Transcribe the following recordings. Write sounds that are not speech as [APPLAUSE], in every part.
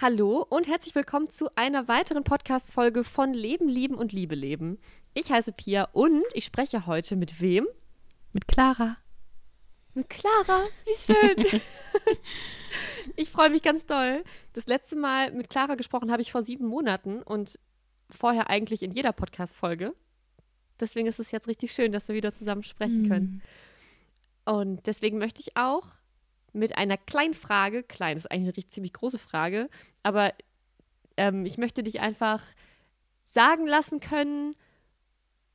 Hallo und herzlich willkommen zu einer weiteren Podcast-Folge von Leben, Lieben und Liebe leben. Ich heiße Pia und ich spreche heute mit wem? Mit Clara. Mit Clara, wie schön. [LAUGHS] ich freue mich ganz doll. Das letzte Mal mit Clara gesprochen habe ich vor sieben Monaten und vorher eigentlich in jeder Podcast-Folge. Deswegen ist es jetzt richtig schön, dass wir wieder zusammen sprechen können. Und deswegen möchte ich auch mit einer kleinen Frage, klein ist eigentlich eine richtig ziemlich große Frage, aber ähm, ich möchte dich einfach sagen lassen können,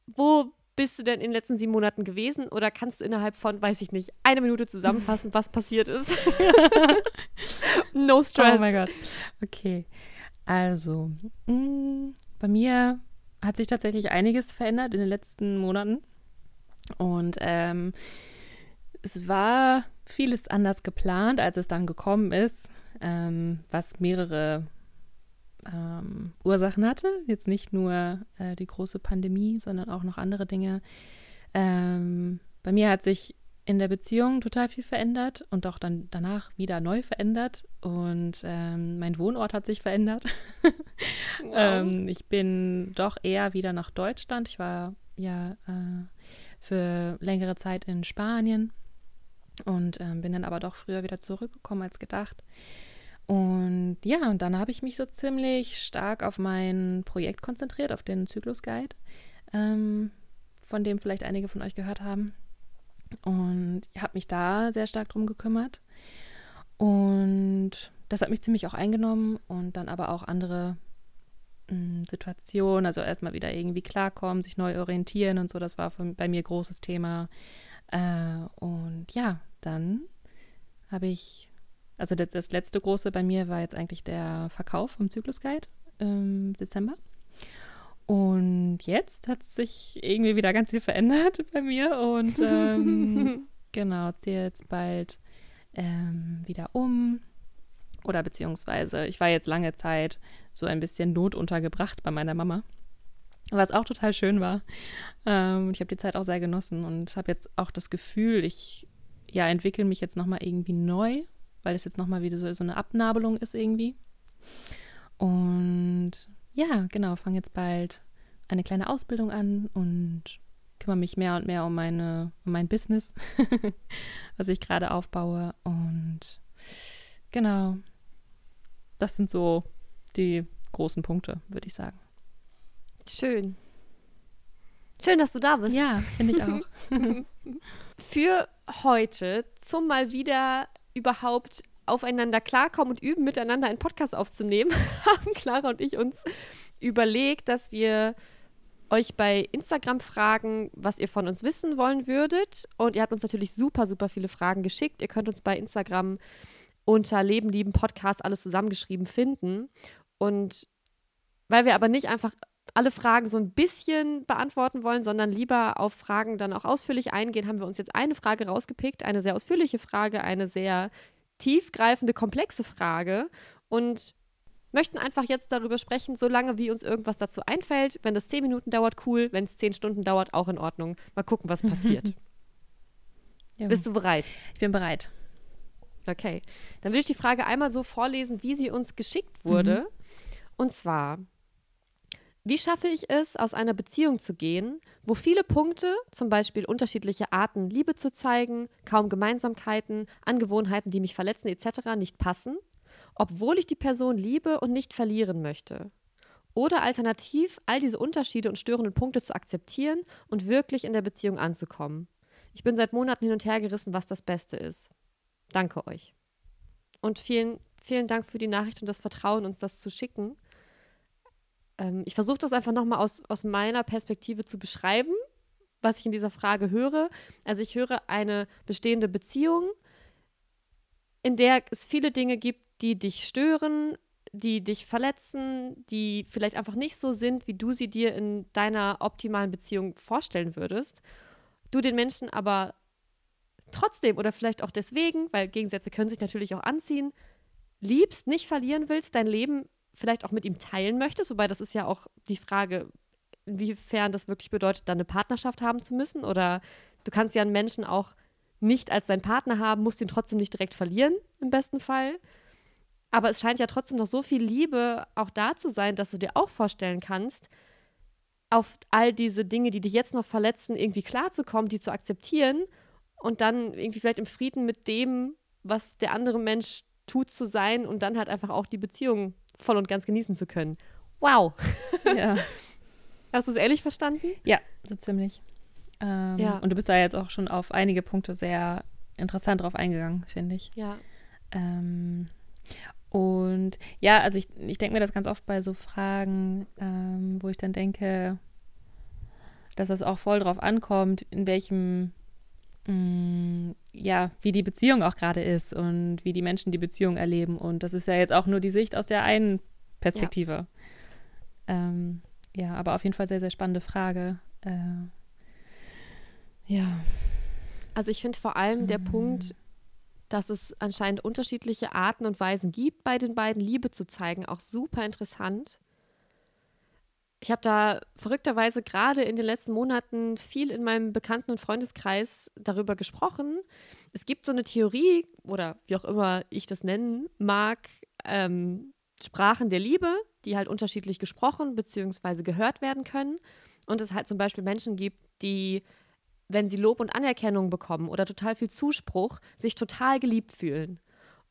wo bist du denn in den letzten sieben Monaten gewesen oder kannst du innerhalb von, weiß ich nicht, eine Minute zusammenfassen, was passiert ist? [LAUGHS] no stress. Oh mein Gott. Okay. Also, mh, bei mir hat sich tatsächlich einiges verändert in den letzten Monaten. Und ähm, es war vieles anders geplant, als es dann gekommen ist, ähm, was mehrere ähm, Ursachen hatte. Jetzt nicht nur äh, die große Pandemie, sondern auch noch andere Dinge. Ähm, bei mir hat sich in der Beziehung total viel verändert und auch dann danach wieder neu verändert. Und ähm, mein Wohnort hat sich verändert. wow. [LAUGHS] ähm, ich bin doch eher wieder nach Deutschland. Ich war ja äh, für längere Zeit in Spanien und ähm, bin dann aber doch früher wieder zurückgekommen als gedacht. Und ja, und dann habe ich mich so ziemlich stark auf mein Projekt konzentriert, auf den Zyklus Guide, ähm, von dem vielleicht einige von euch gehört haben. Und habe mich da sehr stark drum gekümmert. Und das hat mich ziemlich auch eingenommen und dann aber auch andere mh, hm, Situationen, also erstmal wieder irgendwie klarkommen, sich neu orientieren und so, das war bei mir großes Thema. Äh, und ja, dann habe ich, also das, das, letzte große bei mir war jetzt eigentlich der Verkauf vom Zyklus Guide im Dezember. Und jetzt hat sich irgendwie wieder ganz viel verändert [LAUGHS] bei mir und ähm, [LAUGHS] genau, ziehe jetzt bald ähm, wieder um. Oder beziehungsweise, ich war jetzt lange Zeit so ein bisschen notuntergebracht bei meiner Mama was auch total schön war. Ähm, ich habe die Zeit auch sehr genossen und habe jetzt auch das Gefühl, ich ja, entwickle mich jetzt nochmal irgendwie neu, weil es jetzt nochmal wieder so, so eine Abnabelung ist irgendwie. Und ja, genau, fange jetzt bald eine kleine Ausbildung an und kümmere mich mehr und mehr um meine, um mein Business, [LAUGHS] was ich gerade aufbaue. Und genau, das sind so die großen Punkte, würde ich sagen. Schön. Schön, dass du da bist. Ja, finde ich auch. [LAUGHS] Für heute zum mal wieder überhaupt aufeinander klarkommen und üben, miteinander einen Podcast aufzunehmen, [LAUGHS] haben Clara und ich uns überlegt, dass wir euch bei Instagram fragen, was ihr von uns wissen wollen würdet. Und ihr habt uns natürlich super, super viele Fragen geschickt. Ihr könnt uns bei Instagram unter Leben, Lieben, Podcast alles zusammengeschrieben finden. Und weil wir aber nicht einfach alle Fragen so ein bisschen beantworten wollen, sondern lieber auf Fragen dann auch ausführlich eingehen, haben wir uns jetzt eine Frage rausgepickt, eine sehr ausführliche Frage, eine sehr tiefgreifende, komplexe Frage und möchten einfach jetzt darüber sprechen, solange wie uns irgendwas dazu einfällt. Wenn das zehn Minuten dauert, cool. Wenn es zehn Stunden dauert, auch in Ordnung. Mal gucken, was passiert. [LAUGHS] ja. Bist du bereit? Ich bin bereit. Okay. Dann würde ich die Frage einmal so vorlesen, wie sie uns geschickt wurde. Mhm. Und zwar, wie schaffe ich es, aus einer Beziehung zu gehen, wo viele Punkte, zum Beispiel unterschiedliche Arten, Liebe zu zeigen, kaum Gemeinsamkeiten, Angewohnheiten, die mich verletzen etc., nicht passen, obwohl ich die Person liebe und nicht verlieren möchte? Oder alternativ, all diese Unterschiede und störenden Punkte zu akzeptieren und wirklich in der Beziehung anzukommen? Ich bin seit Monaten hin und her gerissen, was das Beste ist. Danke euch. Und vielen, vielen Dank für die Nachricht und das Vertrauen, uns das zu schicken ähm, ich versuche das einfach nochmal aus, aus meiner Perspektive zu beschreiben, was ich in dieser Frage höre. Also ich höre eine bestehende Beziehung, in der es viele Dinge gibt, die dich stören, die dich verletzen, die vielleicht einfach nicht so sind, wie du sie dir in deiner optimalen Beziehung vorstellen würdest. Du den Menschen aber trotzdem oder vielleicht auch deswegen, weil Gegensätze können sich natürlich auch anziehen, liebst, nicht verlieren willst, dein Leben vielleicht auch mit ihm teilen möchtest, wobei das ist ja auch die Frage, inwiefern das wirklich bedeutet, dann eine Partnerschaft haben zu müssen. Oder du kannst ja einen Menschen auch nicht als deinen Partner haben, musst ihn trotzdem nicht direkt verlieren, im besten Fall. Aber es scheint ja trotzdem noch so viel Liebe auch da zu sein, dass du dir auch vorstellen kannst, auf all diese Dinge, die dich jetzt noch verletzen, irgendwie klarzukommen, die zu akzeptieren und dann irgendwie vielleicht im Frieden mit dem, was der andere Mensch tut, zu sein und dann halt einfach auch die Beziehung voll und ganz genießen zu können. Wow. [LAUGHS] Ja. Hast du es ehrlich verstanden? Ja, so ziemlich. Ähm, ja. Und du bist da jetzt auch schon auf einige Punkte sehr interessant drauf eingegangen, finde ich. Ja. Ähm, und ja, also ich, ich denke mir das ganz oft bei so Fragen, ähm, wo ich dann denke, dass das auch voll drauf ankommt, in welchem, ja, wie die Beziehung auch gerade ist und wie die Menschen die Beziehung erleben. Und das ist ja jetzt auch nur die Sicht aus der einen Perspektive. Ja, ähm, ja aber auf jeden Fall sehr, sehr spannende Frage. Äh, ja. Also ich finde vor allem mhm. der Punkt, dass es anscheinend unterschiedliche Arten und Weisen gibt, bei den beiden Liebe zu zeigen, auch super interessant. Ich habe da verrückterweise gerade in den letzten Monaten viel in meinem Bekannten- und Freundeskreis darüber gesprochen. Es gibt so eine Theorie, oder wie auch immer ich das nennen mag, ähm, Sprachen der Liebe, die halt unterschiedlich gesprochen bzw. gehört werden können. Und es halt zum Beispiel Menschen gibt, die wenn sie Lob und Anerkennung bekommen oder total viel Zuspruch, sich total geliebt fühlen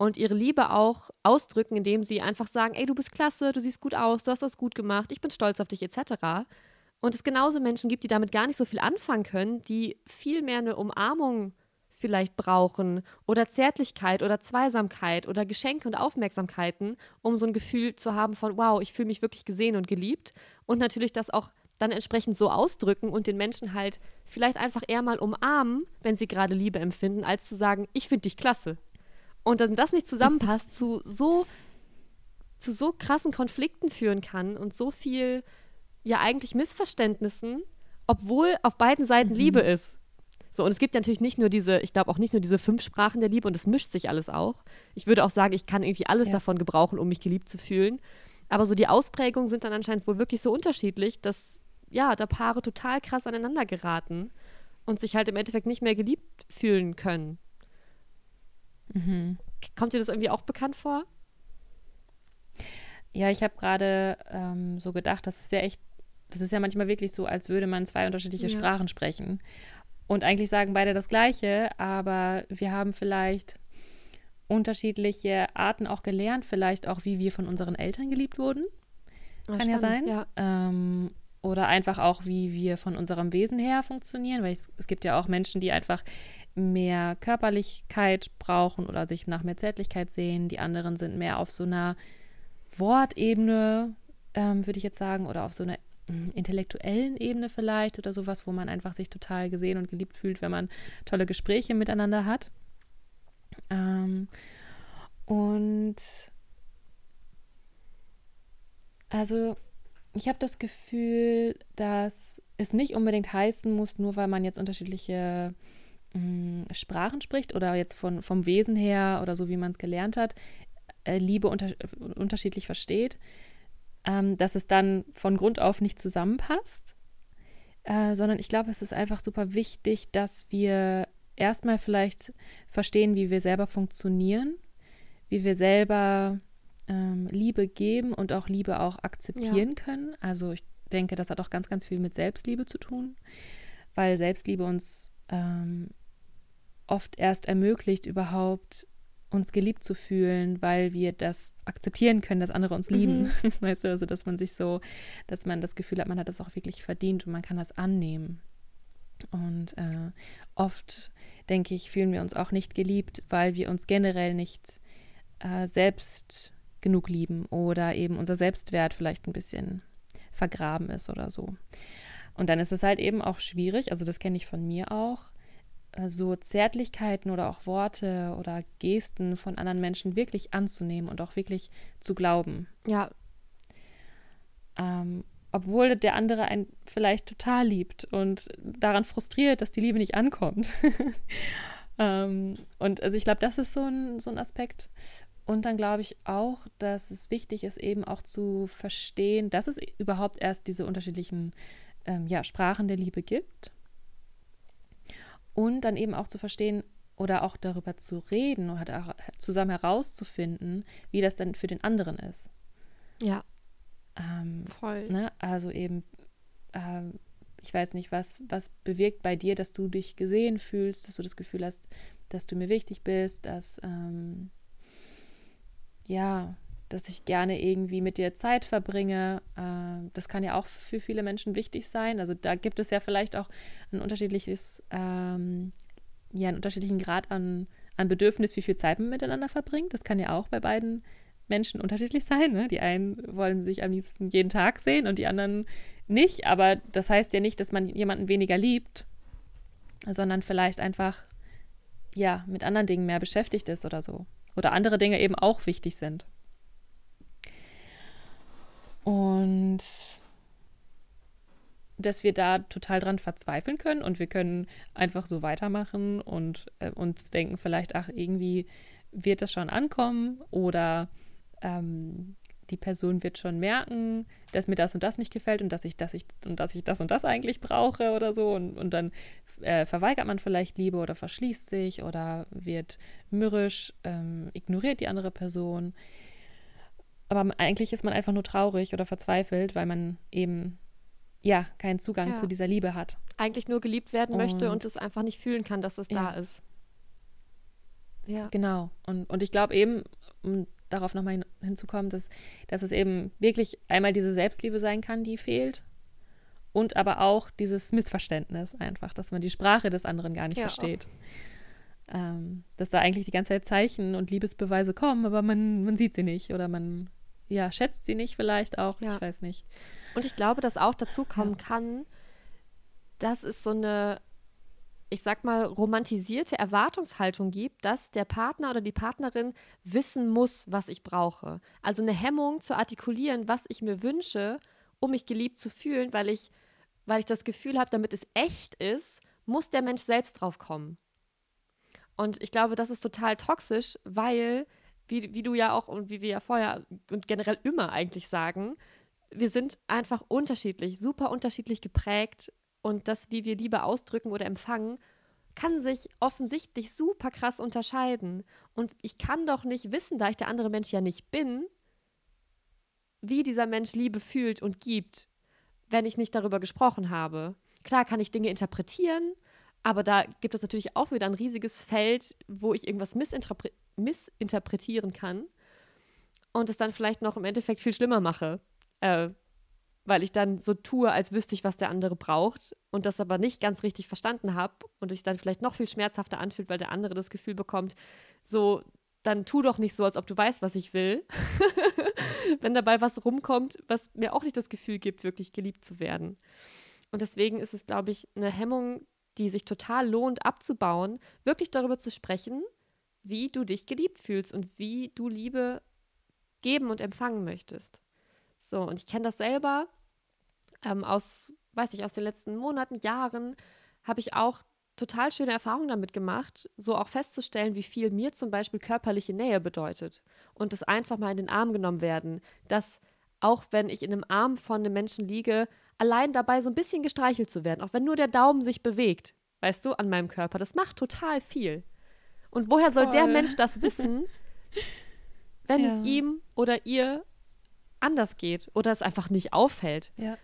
und ihre Liebe auch ausdrücken, indem sie einfach sagen, ey, du bist klasse, du siehst gut aus, du hast das gut gemacht, ich bin stolz auf dich etc. Und es genauso Menschen gibt, die damit gar nicht so viel anfangen können, die viel mehr eine Umarmung vielleicht brauchen oder Zärtlichkeit oder Zweisamkeit oder Geschenke und Aufmerksamkeiten, um so ein Gefühl zu haben von, wow, ich fühle mich wirklich gesehen und geliebt und natürlich das auch dann entsprechend so ausdrücken und den Menschen halt vielleicht einfach eher mal umarmen, wenn sie gerade Liebe empfinden, als zu sagen, ich finde dich klasse. Und dann das nicht zusammenpasst, zu so, zu so krassen Konflikten führen kann und so viel, ja eigentlich Missverständnissen, obwohl auf beiden Seiten mhm. Liebe ist. So, und es gibt ja natürlich nicht nur diese, ich glaube auch nicht nur diese fünf Sprachen der Liebe und es mischt sich alles auch. Ich würde auch sagen, ich kann irgendwie alles ja. davon gebrauchen, um mich geliebt zu fühlen. Aber so die Ausprägungen sind dann anscheinend wohl wirklich so unterschiedlich, dass ja, da Paare total krass aneinander geraten und sich halt im Endeffekt nicht mehr geliebt fühlen können. Mhm. Kommt dir das irgendwie auch bekannt vor? Ja, ich habe gerade ähm, so gedacht, das ist ja echt, das ist ja manchmal wirklich so, als würde man zwei unterschiedliche ja. Sprachen sprechen. Und eigentlich sagen beide das Gleiche, aber wir haben vielleicht unterschiedliche Arten auch gelernt, vielleicht auch, wie wir von unseren Eltern geliebt wurden. Kann ja, ja sein. Ja. Ähm, oder einfach auch, wie wir von unserem Wesen her funktionieren, weil es, es gibt ja auch Menschen, die einfach mehr Körperlichkeit brauchen oder sich nach mehr Zärtlichkeit sehen. Die anderen sind mehr auf so einer Wortebene, ähm, würde ich jetzt sagen, oder auf so einer hm, intellektuellen Ebene vielleicht oder sowas, wo man einfach sich total gesehen und geliebt fühlt, wenn man tolle Gespräche miteinander hat. Ähm, und also ich habe das Gefühl, dass es nicht unbedingt heißen muss, nur weil man jetzt unterschiedliche mh, Sprachen spricht oder jetzt von, vom Wesen her oder so, wie man es gelernt hat, äh, Liebe unter, unterschiedlich versteht, ähm, dass es dann von Grund auf nicht zusammenpasst, äh, sondern ich glaube, es ist einfach super wichtig, dass wir erstmal vielleicht verstehen, wie wir selber funktionieren, wie wir selber ähm, Liebe geben und auch Liebe auch akzeptieren ja. können. Also ich denke, das hat auch ganz, ganz viel mit Selbstliebe zu tun, weil Selbstliebe uns ähm, oft erst ermöglicht, überhaupt uns geliebt zu fühlen, weil wir das akzeptieren können, dass andere uns lieben. Mhm. [LAUGHS] Weißt du, also dass man sich so, dass man das Gefühl hat, man hat das auch wirklich verdient und man kann das annehmen. Und äh, oft, denke ich, fühlen wir uns auch nicht geliebt, weil wir uns generell nicht äh, selbst genug lieben oder eben unser Selbstwert vielleicht ein bisschen vergraben ist oder so. Und dann ist es halt eben auch schwierig, also das kenne ich von mir auch, so Zärtlichkeiten oder auch Worte oder Gesten von anderen Menschen wirklich anzunehmen und auch wirklich zu glauben. Ja. Ähm, obwohl der andere einen vielleicht total liebt und daran frustriert, dass die Liebe nicht ankommt. [LAUGHS] ähm, und also ich glaube, das ist so ein, so ein Aspekt. Und dann glaube ich auch, dass es wichtig ist, eben auch zu verstehen, dass es überhaupt erst diese unterschiedlichen ähm, ja, Sprachen der Liebe gibt. Und dann eben auch zu verstehen, oder auch darüber zu reden oder zusammen herauszufinden, wie das dann für den anderen ist. Ja. Ähm, Voll. Ne? Also eben, ähm, ich weiß nicht, was, was bewirkt bei dir, dass du dich gesehen fühlst, dass du das Gefühl hast, dass du mir wichtig bist, dass, ähm, ja, dass ich gerne irgendwie mit dir Zeit verbringe. Äh, das kann ja auch für viele Menschen wichtig sein. Also da gibt es ja vielleicht auch ein unterschiedliches, ähm, ja, einen unterschiedlichen Grad an, an Bedürfnis, wie viel Zeit man miteinander verbringt. Das kann ja auch bei beiden Menschen unterschiedlich [LAUGHS] sein. Ne? Die einen wollen sich am liebsten jeden Tag sehen und die anderen nicht. Aber das heißt ja nicht, dass man jemanden weniger liebt, sondern vielleicht einfach ja mit anderen Dingen mehr beschäftigt ist oder so. Oder andere Dinge eben auch wichtig sind. Und dass wir da total dran verzweifeln können und wir können einfach so weitermachen und äh, uns denken vielleicht, ach, irgendwie wird das schon ankommen oder ähm, die Person wird schon merken, dass mir das und das nicht gefällt und dass ich, dass ich und dass ich das und das eigentlich brauche oder so. Und, und dann äh, verweigert man vielleicht Liebe oder verschließt sich oder wird mürrisch, ähm, ignoriert die andere Person. Aber eigentlich ist man einfach nur traurig oder verzweifelt, weil man eben ja keinen Zugang ja. zu dieser Liebe hat. Eigentlich nur geliebt werden und möchte und es einfach nicht fühlen kann, dass es ja. da ist. Ja. Genau. Und, und ich glaube eben, um darauf nochmal hin, hinzukommen, dass, dass es eben wirklich einmal diese Selbstliebe sein kann, die fehlt. Und aber auch dieses Missverständnis einfach, dass man die Sprache des anderen gar nicht ja, versteht. Ähm, dass da eigentlich die ganze Zeit Zeichen und Liebesbeweise kommen, aber man, man sieht sie nicht oder man ja, schätzt sie nicht vielleicht auch, ja. ich weiß nicht. Und ich glaube, dass auch dazu kommen ja. kann, dass es so eine, ich sag mal, romantisierte Erwartungshaltung gibt, dass der Partner oder die Partnerin wissen muss, was ich brauche. Also eine Hemmung zu artikulieren, was ich mir wünsche, um mich geliebt zu fühlen, weil ich, weil ich das Gefühl habe, damit es echt ist, muss der Mensch selbst drauf kommen. Und ich glaube, das ist total toxisch, weil wie, wie du ja auch und wie wir ja vorher und generell immer eigentlich sagen, wir sind einfach unterschiedlich, super unterschiedlich geprägt und das, wie wir Liebe ausdrücken oder empfangen, kann sich offensichtlich super krass unterscheiden. Und ich kann doch nicht wissen, da ich der andere Mensch ja nicht bin, wie dieser Mensch Liebe fühlt und gibt, wenn ich nicht darüber gesprochen habe. Klar kann ich Dinge interpretieren, aber da gibt es natürlich auch wieder ein riesiges Feld, wo ich irgendwas missinterpre missinterpretieren kann und es dann vielleicht noch im Endeffekt viel schlimmer mache, äh, weil ich dann so tue, als wüsste ich, was der andere braucht und das aber nicht ganz richtig verstanden habe und es sich dann vielleicht noch viel schmerzhafter anfühlt, weil der andere das Gefühl bekommt, so, dann tu doch nicht so, als ob du weißt, was ich will. [LAUGHS] Wenn dabei was rumkommt, was mir auch nicht das Gefühl gibt, wirklich geliebt zu werden. Und deswegen ist es, glaube ich, eine Hemmung, die sich total lohnt abzubauen, wirklich darüber zu sprechen, wie du dich geliebt fühlst und wie du Liebe geben und empfangen möchtest. So, und ich kenne das selber ähm, aus, weiß ich, aus den letzten Monaten, Jahren, habe ich auch total schöne Erfahrungen damit gemacht, so auch festzustellen, wie viel mir zum Beispiel körperliche Nähe bedeutet und das einfach mal in den Arm genommen werden, dass auch wenn ich in einem Arm von einem Menschen liege, allein dabei so ein bisschen gestreichelt zu werden, auch wenn nur der Daumen sich bewegt, weißt du, an meinem Körper, das macht total viel. Und woher soll Voll. der Mensch das wissen, [LAUGHS] wenn ja. es ihm oder ihr anders geht oder es einfach nicht auffällt? Ja.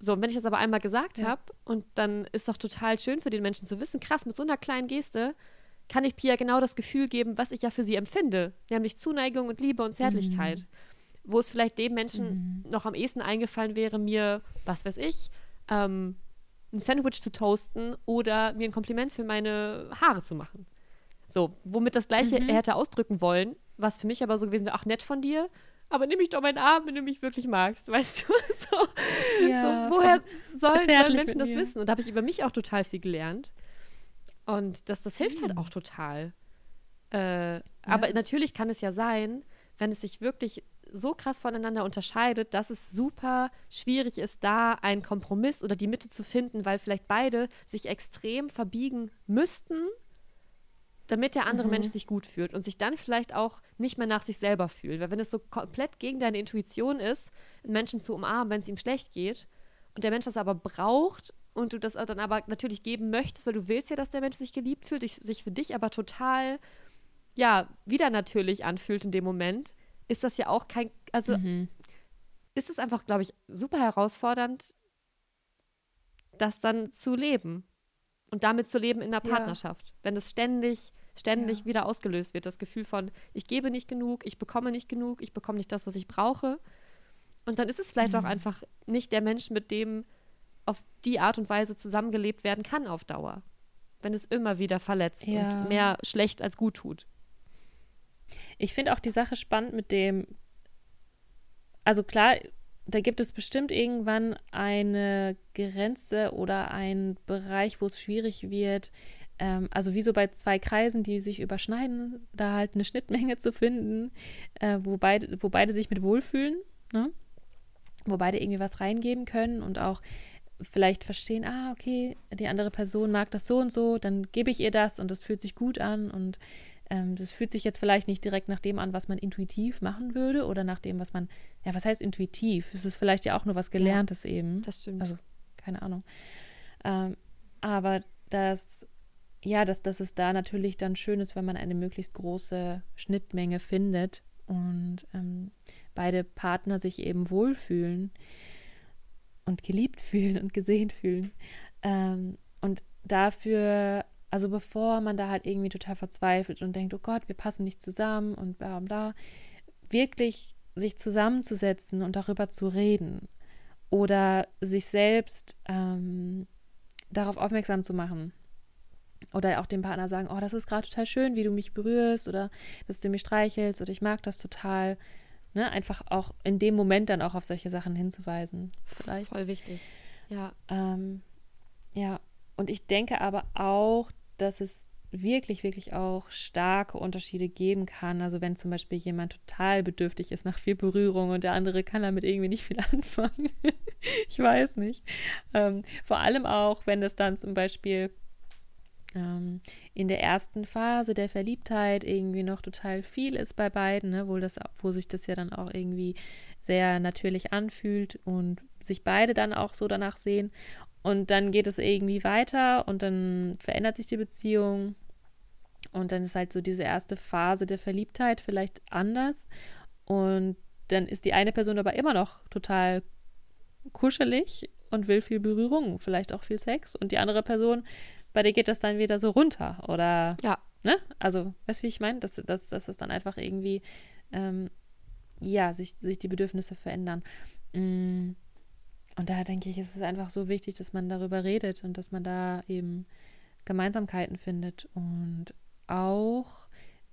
So, und wenn ich das aber einmal gesagt ja. habe und dann ist doch total schön für den Menschen zu wissen, krass, mit so einer kleinen Geste kann ich Pia genau das Gefühl geben, was ich ja für sie empfinde, nämlich Zuneigung und Liebe und Zärtlichkeit. Mhm. Wo es vielleicht dem Menschen mhm. noch am ehesten eingefallen wäre, mir, was weiß ich, ähm, ein Sandwich zu toasten oder mir ein Kompliment für meine Haare zu machen. So, womit das Gleiche mhm. er hätte ausdrücken wollen, was für mich aber so gewesen wäre, ach, nett von dir, aber nimm mich doch meinen Arm, wenn du mich wirklich magst, [LAUGHS] weißt du? So, ja, so woher sollen, sollen Menschen das wissen? Und da habe ich über mich auch total viel gelernt. Und das, das hilft halt mhm. halt auch total. Äh, ja. Aber natürlich kann es ja sein, wenn es sich wirklich so krass voneinander unterscheidet, dass es super schwierig ist, da einen Kompromiss oder die Mitte zu finden, weil vielleicht beide sich extrem verbiegen müssten, damit der andere mhm. Mensch sich gut fühlt und sich dann vielleicht auch nicht mehr nach sich selber fühlt. Weil wenn es so komplett gegen deine Intuition ist, einen Menschen zu umarmen, wenn es ihm schlecht geht, und der Mensch das aber braucht und du das dann aber natürlich geben möchtest, weil du willst ja, dass der Mensch sich geliebt fühlt, sich für dich aber total, ja, wieder natürlich anfühlt in dem Moment, ist das ja auch kein, also mhm. ist es einfach, glaube ich, super herausfordernd, das dann zu leben und damit zu leben in der Partnerschaft. Ja. Wenn es ständig, ständig ja. wieder ausgelöst wird, das Gefühl von, ich gebe nicht genug, ich bekomme nicht genug, ich bekomme nicht das, was ich brauche. Und dann ist es vielleicht mhm. auch einfach nicht der Mensch, mit dem auf die Art und Weise zusammengelebt werden kann auf Dauer. Wenn es immer wieder verletzt ja. und mehr schlecht als gut tut. Ich finde auch die Sache spannend mit dem, also klar, da gibt es bestimmt irgendwann eine Grenze oder einen Bereich, wo es schwierig wird, ähm, also wie so bei zwei Kreisen, die sich überschneiden, da halt eine [LAUGHS] Schnittmenge zu finden, äh, wo, beide, wo beide sich mit wohlfühlen, ne? wo beide irgendwie was reingeben können und auch vielleicht verstehen, ah, okay, die andere Person mag das so und so, dann gebe ich ihr das und das fühlt sich gut an und das fühlt sich jetzt vielleicht nicht direkt nach dem an, was man intuitiv machen würde oder nach dem, was man, ja, was heißt intuitiv? Es ist vielleicht ja auch nur was Gelerntes ja, eben. Das stimmt. Also, keine Ahnung. Ähm, aber das, ja, dass, dass es da natürlich dann schön ist, wenn man eine möglichst große Schnittmenge findet und ähm, beide Partner sich eben wohlfühlen und geliebt [LAUGHS] fühlen und gesehen fühlen. Ähm, und dafür also bevor man da halt irgendwie total verzweifelt und denkt, oh Gott, wir passen nicht zusammen und bla bla, wirklich sich zusammenzusetzen und darüber zu reden oder sich selbst ähm, darauf aufmerksam zu machen. Oder auch dem Partner sagen, oh, das ist gerade total schön, wie du mich berührst oder dass du mich streichelst oder ich mag das total. Ne? Einfach auch in dem Moment dann auch auf solche Sachen hinzuweisen. Vielleicht. Voll wichtig. Ja. Ähm, ja. Und ich denke aber auch, dass es wirklich, wirklich auch starke Unterschiede geben kann. Also wenn zum Beispiel jemand total bedürftig ist nach viel Berührung und der andere kann damit irgendwie nicht viel [LAUGHS] anfangen. ich weiß nicht. Ähm, vor allem auch, wenn es dann zum Beispiel ähm, in der ersten Phase der Verliebtheit irgendwie noch total viel ist bei beiden, ne, wo, das, wo sich das ja dann auch irgendwie sehr natürlich anfühlt und sich beide dann auch so danach sehen. Und dann geht es irgendwie weiter und dann verändert sich die Beziehung. Und dann ist halt so diese erste Phase der Verliebtheit vielleicht anders. Und dann ist die eine Person aber immer noch total kuschelig und will viel Berührung, vielleicht auch viel Sex. Und die andere Person, bei der geht das dann wieder so runter. Oder, ja. ne? Also, weißt du, wie ich meine? Dass, dass, dass es dann einfach irgendwie, ähm, ja, sich, sich die Bedürfnisse verändern. Mm. Und da denke ich, ist es einfach so wichtig, dass man darüber redet und dass man da eben Gemeinsamkeiten findet und auch,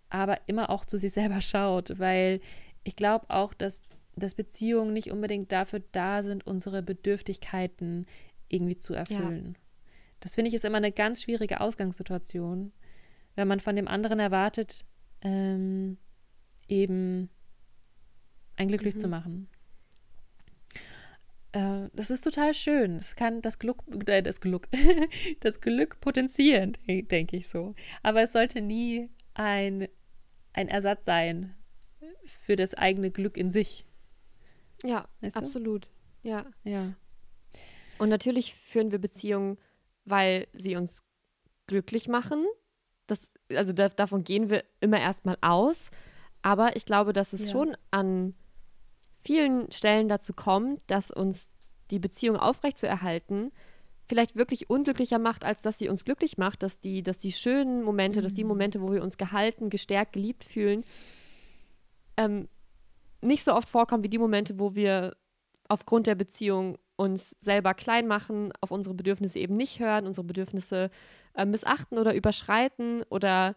aber immer auch zu sich [LAUGHS] selber schaut, weil ich glaube auch, dass, dass Beziehungen nicht unbedingt dafür da sind, unsere Bedürftigkeiten irgendwie zu erfüllen. Ja. Das finde ich ist immer eine ganz schwierige Ausgangssituation, wenn man von dem anderen erwartet, ähm, eben ein glücklich mhm. zu machen. Äh, das ist total schön. Es kann das Glück, äh, das Glück, [LAUGHS] das Glück potenzieren, denke ich so. Aber es sollte nie ein, ein Ersatz sein für das eigene Glück in sich. Ja, weißt absolut. Du? Ja. Ja. Und natürlich führen wir Beziehungen, weil sie uns glücklich machen. Das, also da, davon gehen wir immer erstmal aus. Aber ich glaube, dass es ja. schon an vielen Stellen dazu kommt, dass uns die Beziehung aufrechtzuerhalten vielleicht wirklich unglücklicher macht, als dass sie uns glücklich macht, dass die, dass die schönen Momente, mhm. dass die mhm. Momente, wo wir uns gehalten, gestärkt, geliebt fühlen, ähm, nicht so oft vorkommen wie die Momente, wo wir aufgrund der Beziehung uns selber klein machen, auf unsere Bedürfnisse eben nicht hören, unsere Bedürfnisse äh, missachten oder überschreiten oder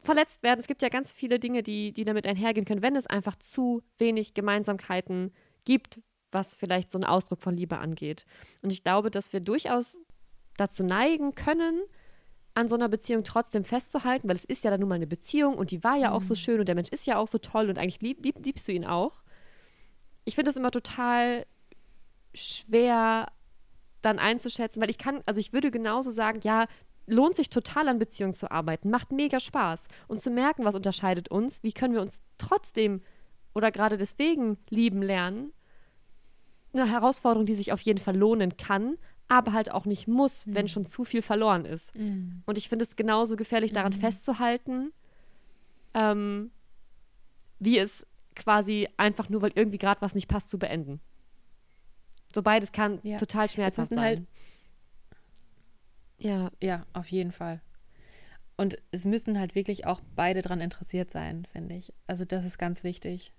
verletzt werden. Es gibt ja ganz viele Dinge, die, die damit einhergehen können, wenn es einfach zu wenig Gemeinsamkeiten gibt, was vielleicht so einen Ausdruck von Liebe angeht. Und ich glaube, dass wir durchaus dazu neigen können, an so einer Beziehung trotzdem festzuhalten, weil es ist ja dann nun mal eine Beziehung und die war ja mhm. auch so mhm. schön und der Mensch ist ja auch so toll und eigentlich lieb, lieb, liebst du ihn auch. Ich finde das immer total schwer dann einzuschätzen, weil ich kann, also ich würde genauso sagen, ja, lohnt sich total an Beziehungen zu arbeiten, macht mega Spaß und zu merken, was unterscheidet uns, wie können wir uns trotzdem oder gerade deswegen lieben lernen. Eine Herausforderung, die sich auf jeden Fall lohnen kann, aber halt auch nicht muss, Mhm. wenn schon zu viel verloren ist. Mhm. Und ich finde es genauso gefährlich, daran Mhm. festzuhalten, ähm, wie es quasi einfach nur, weil irgendwie gerade was nicht passt, zu beenden. So beides kann Ja. total schmerzhaft müssen sein. halt- ja, Ja, auf jeden Fall. Und es müssen halt wirklich auch beide dran interessiert sein, finde ich. Also das ist ganz wichtig,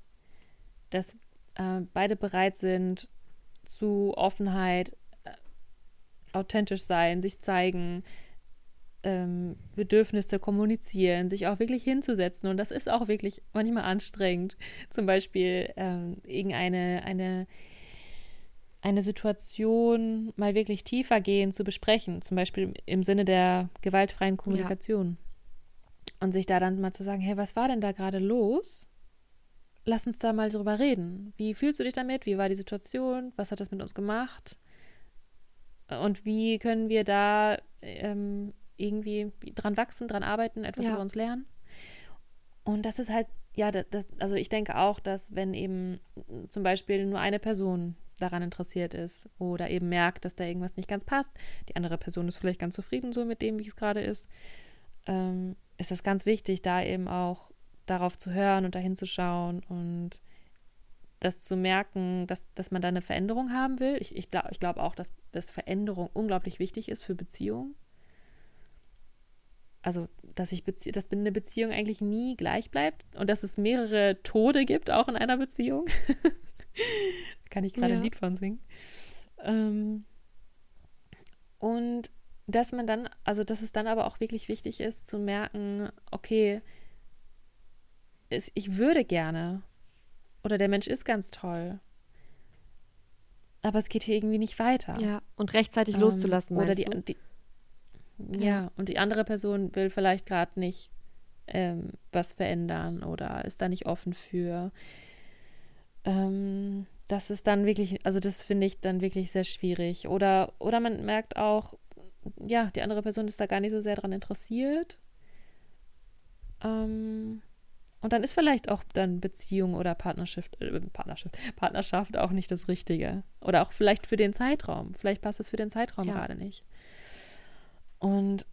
dass äh, beide bereit sind zu Offenheit, äh, authentisch sein, sich zeigen, ähm, Bedürfnisse kommunizieren, sich auch wirklich hinzusetzen. Und das ist auch wirklich manchmal anstrengend. Zum Beispiel ähm, irgendeine eine, eine Situation mal wirklich tiefer gehen zu besprechen, zum Beispiel im Sinne der gewaltfreien Kommunikation. Und sich da dann mal zu sagen, hey, was war denn da gerade los? Lass uns da mal drüber reden. Wie fühlst du dich damit? Wie war die Situation? Was hat das mit uns gemacht? Und wie können wir da ähm, irgendwie dran wachsen, dran arbeiten, etwas Ja. über uns lernen? Und das ist halt, ja, das, das, also ich denke auch, dass wenn eben zum Beispiel nur eine Person daran interessiert ist oder eben merkt, dass da irgendwas nicht ganz passt, die andere Person ist vielleicht ganz zufrieden so mit dem, wie es gerade ist, ähm, ist es ganz wichtig, da eben auch darauf zu hören und dahin zu schauen und das zu merken, dass, dass man da eine Veränderung haben will. Ich, ich glaube ich glaub auch, dass, dass Veränderung unglaublich wichtig ist für Beziehungen. Also, dass, ich Bezie dass eine Beziehung eigentlich nie gleich bleibt und dass es mehrere Tode gibt, auch in einer Beziehung. [LAUGHS] [LAUGHS] Kann ich gerade Ja. ein Lied von singen. Ähm, und dass man dann, also dass es dann aber auch wirklich wichtig ist zu merken, okay, es, ich würde gerne oder der Mensch ist ganz toll, aber es geht hier irgendwie nicht weiter. ja. Und rechtzeitig Ähm, loszulassen, Oder die, die Ja. ja. und die andere Person will vielleicht gerade nicht ähm, was verändern oder ist da nicht offen für. Ähm, das ist dann wirklich, also das finde ich dann wirklich sehr schwierig. Oder, oder man merkt auch, ja, die andere Person ist da gar nicht so sehr daran interessiert. Ähm, und dann ist vielleicht auch dann Beziehung oder Partnerschaft, äh, Partnerschaft, Partnerschaft auch nicht das Richtige. Oder auch vielleicht für den Zeitraum. Vielleicht passt es für den Zeitraum Ja. gerade nicht. Und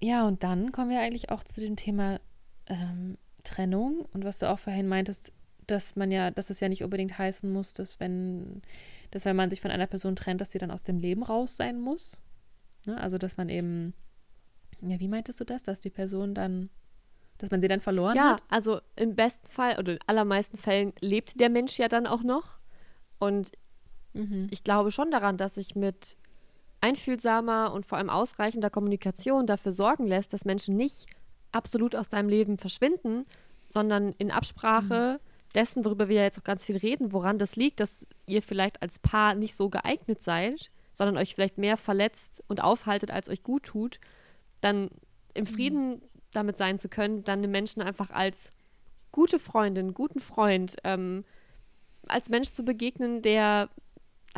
ja, und dann kommen wir eigentlich auch zu dem Thema ähm, Trennung und was du auch vorhin meintest, dass man ja, dass es ja nicht unbedingt heißen muss, dass wenn, dass wenn man sich von einer Person trennt, dass sie dann aus dem Leben raus sein muss. Ne? Also dass man eben, ja, wie meintest du das, dass die Person dann, dass man sie dann verloren Ja, hat? also im besten Fall oder in allermeisten Fällen lebt der Mensch ja dann auch noch. Und Mhm. ich glaube schon daran, dass sich mit einfühlsamer und vor allem ausreichender Kommunikation dafür sorgen lässt, dass Menschen nicht absolut aus deinem Leben verschwinden, sondern in Absprache dessen, worüber wir ja jetzt auch ganz viel reden, woran das liegt, dass ihr vielleicht als Paar nicht so geeignet seid, sondern euch vielleicht mehr verletzt und aufhaltet, als euch gut tut, dann im Frieden damit sein zu können, dann den Menschen einfach als gute Freundin, guten Freund, ähm, als Mensch zu begegnen, der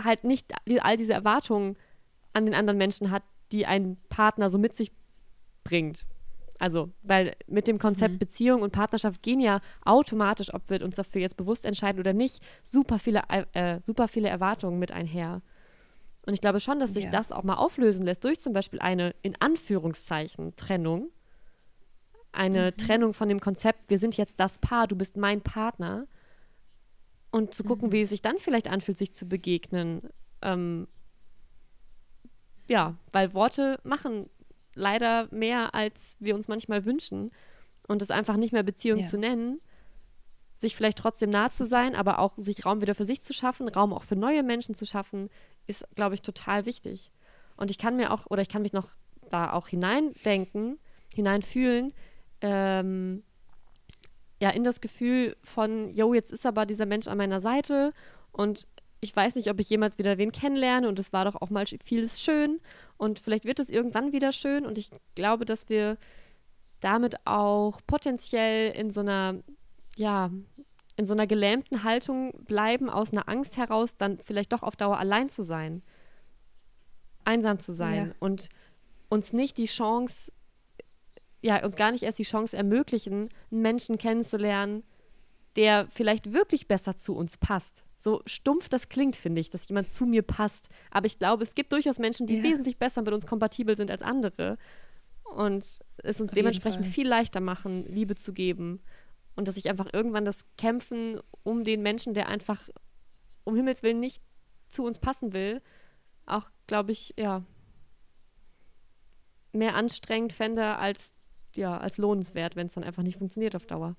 halt nicht all diese Erwartungen an den anderen Menschen hat, die ein Partner so mit sich bringt. Also, weil mit dem Konzept Mhm. Beziehung und Partnerschaft gehen ja automatisch, ob wir uns dafür jetzt bewusst entscheiden oder nicht, super viele, äh, super viele Erwartungen mit einher. Und ich glaube schon, dass sich Ja. das auch mal auflösen lässt durch zum Beispiel eine, in Anführungszeichen, Trennung. Eine Mhm. Trennung von dem Konzept, wir sind jetzt das Paar, du bist mein Partner. Und zu gucken, Mhm. wie es sich dann vielleicht anfühlt, sich zu begegnen. Ähm, ja, weil Worte machen leider mehr, als wir uns manchmal wünschen. Und es einfach nicht mehr Beziehung Ja. zu nennen, sich vielleicht trotzdem nah zu sein, aber auch sich Raum wieder für sich zu schaffen, Raum auch für neue Menschen zu schaffen, ist, glaube ich, total wichtig. Und ich kann mir auch, oder ich kann mich noch da auch hineindenken, hineinfühlen, ähm, ja, in das Gefühl von, yo, jetzt ist aber dieser Mensch an meiner Seite und ich weiß nicht, ob ich jemals wieder wen kennenlerne und es war doch auch mal vieles schön und vielleicht wird es irgendwann wieder schön und ich glaube, dass wir damit auch potenziell in so einer, ja, in so einer gelähmten Haltung bleiben, aus einer Angst heraus, dann vielleicht doch auf Dauer allein zu sein, einsam zu sein Ja. und uns nicht die Chance, ja, uns gar nicht erst die Chance ermöglichen, einen Menschen kennenzulernen, der vielleicht wirklich besser zu uns passt. So stumpf das klingt, finde ich, dass jemand zu mir passt. Aber ich glaube, es gibt durchaus Menschen, die Ja. wesentlich besser mit uns kompatibel sind als andere. Und es uns Auf dementsprechend viel leichter machen, Liebe zu geben. Und dass ich einfach irgendwann das Kämpfen um den Menschen, der einfach um Himmels Willen nicht zu uns passen will, auch, glaube ich, ja, mehr anstrengend fände als, ja, als lohnenswert, wenn es dann einfach nicht funktioniert auf Dauer.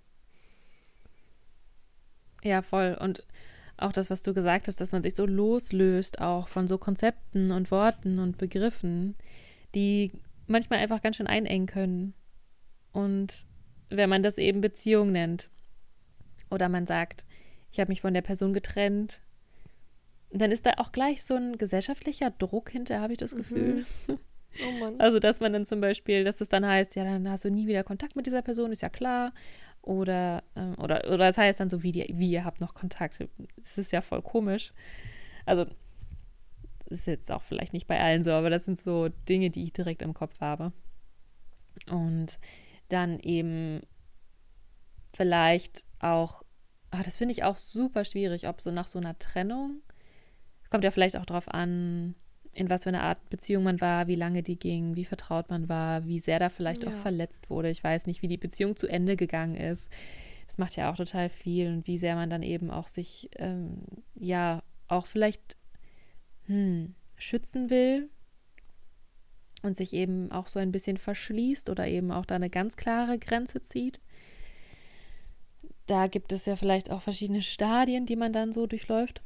Ja, voll. Und auch das, was du gesagt hast, dass man sich so loslöst, auch von so Konzepten und Worten und Begriffen, die manchmal einfach ganz schön einengen können. Und wenn man das eben Beziehung nennt oder man sagt, ich habe mich von der Person getrennt, dann ist da auch gleich so ein gesellschaftlicher Druck hinter, habe ich das Gefühl. [LAUGHS] Oh Mann. Also, dass man dann zum Beispiel, dass es dann heißt, ja, dann hast du nie wieder Kontakt mit dieser Person, ist ja klar. Oder, ähm, oder, oder das heißt dann so, wie, die, wie ihr habt noch Kontakt. Es ist ja voll komisch. Also, ist jetzt auch vielleicht nicht bei allen so, aber das sind so Dinge, die ich direkt im Kopf habe. Und dann eben vielleicht auch, ah, das finde ich auch super schwierig, ob so nach so einer Trennung, es kommt ja vielleicht auch drauf an, in was für eine Art Beziehung man war, wie lange die ging, wie vertraut man war, wie sehr da vielleicht auch Ja. verletzt wurde. Ich weiß nicht, wie die Beziehung zu Ende gegangen ist. Das macht ja auch total viel und wie sehr man dann eben auch sich, ähm, ja, auch vielleicht hm, schützen will und sich eben auch so ein bisschen verschließt oder eben auch da eine ganz klare Grenze zieht. Da gibt es ja vielleicht auch verschiedene Stadien, die man dann so durchläuft.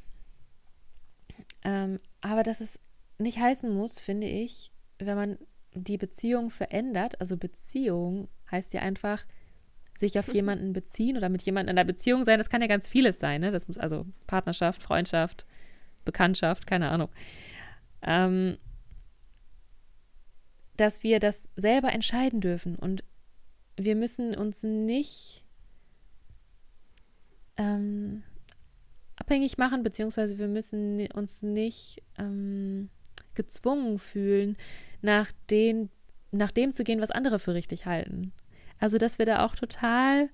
Ähm, aber dass es nicht heißen muss, finde ich, wenn man die Beziehung verändert, also Beziehung heißt ja einfach sich auf [LAUGHS] jemanden beziehen oder mit jemandem in einer Beziehung sein, das kann ja ganz vieles sein, ne? Das muss also Partnerschaft, Freundschaft, Bekanntschaft, keine Ahnung. Ähm, dass wir das selber entscheiden dürfen und wir müssen uns nicht ähm, abhängig machen, beziehungsweise wir müssen uns nicht ähm, gezwungen fühlen, nach, den, nach dem zu gehen, was andere für richtig halten. Also, dass wir da auch total,